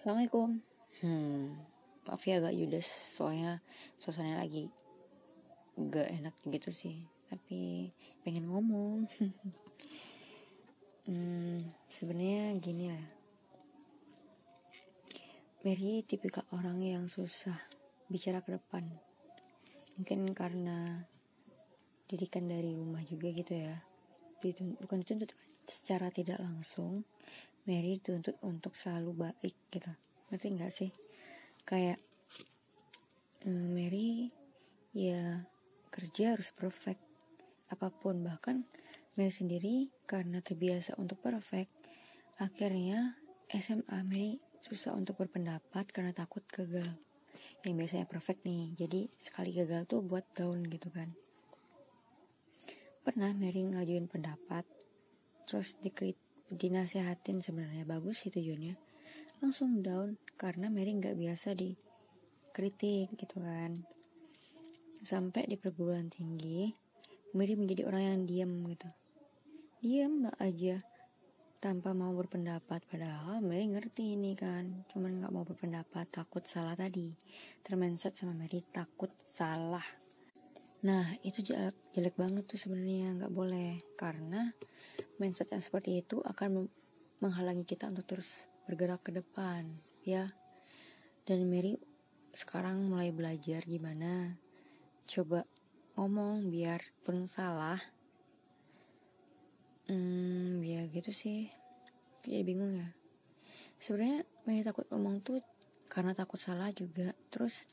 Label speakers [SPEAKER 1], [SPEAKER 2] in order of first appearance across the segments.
[SPEAKER 1] Assalamualaikum. Hmm, maaf ya agak judes soalnya suasananya lagi gak enak gitu sih. Tapi pengen ngomong. hmm, sebenarnya gini lah. Mary tipikal orang yang susah bicara ke depan. Mungkin karena didikan dari rumah juga gitu ya. Bukan dituntut secara tidak langsung Mary dituntut untuk selalu baik gitu. Ngerti nggak sih? Kayak um, Mary ya kerja harus perfect. Apa pun bahkan Mary sendiri karena terbiasa untuk perfect akhirnya SMA Mary susah untuk berpendapat karena takut gagal. Yang biasanya perfect nih jadi sekali gagal tuh buat down gitu kan. Pernah Mary ngajuin pendapat terus dikrit dinasehatin sebenarnya bagus sih tujuannya. Langsung down karena Mary nggak biasa dikritik gitu kan. Sampai di perguruan tinggi Mary menjadi orang yang diam gitu. Diam aja tanpa mau berpendapat. Padahal Mary ngerti ini kan cuman nggak mau berpendapat takut salah tadi. Termenset sama Mary takut salah. Nah itu jelek, jelek banget tuh sebenarnya nggak boleh. Karena mindset yang seperti itu akan menghalangi kita untuk terus bergerak ke depan ya. Dan Mary sekarang mulai belajar gimana coba ngomong biar pun salah. Hmm ya gitu sih. Kayak bingung ya. Sebenarnya Mary takut ngomong tuh karena takut salah juga. Terus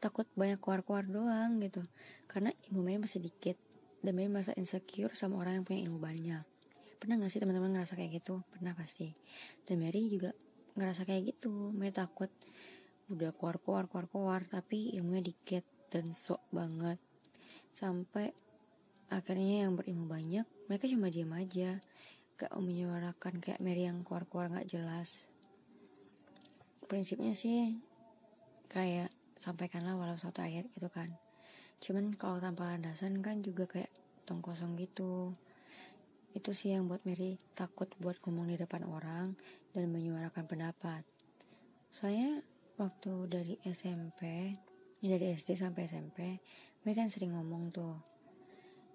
[SPEAKER 1] takut banyak keluar-keluar doang gitu. Karena ibu Mary masih dikit dan Mary merasa insecure sama orang yang punya ilmu banyak. Pernah gak sih teman-teman ngerasa kayak gitu? Pernah pasti. Dan Mary juga ngerasa kayak gitu. Mary takut udah keluar-keluar keluar-keluar tapi ilmunya dikit dan sok banget. Sampai akhirnya yang berilmu banyak mereka cuma diam aja. Gak menyuarakan kayak Mary yang keluar-keluar gak jelas. Prinsipnya sih kayak sampaikanlah walau satu ayat gitu kan cuman kalau tanpa landasan kan juga kayak tong kosong gitu. Itu sih yang buat Mary takut buat ngomong di depan orang dan menyuarakan pendapat. Soalnya waktu dari SMP ya dari SD sampai SMP Mary kan sering ngomong tuh.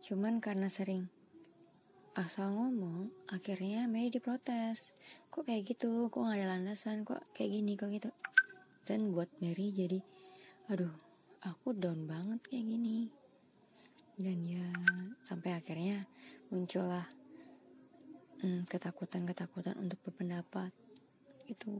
[SPEAKER 1] Cuman karena sering asal ngomong akhirnya Mary diprotes. Kok kayak gitu? Kok gak ada landasan? Kok kayak gini? Kok gitu? Dan buat Mary jadi aduh aku down banget kayak gini. Dan ya sampai akhirnya muncullah hmm, ketakutan-ketakutan untuk berpendapat itu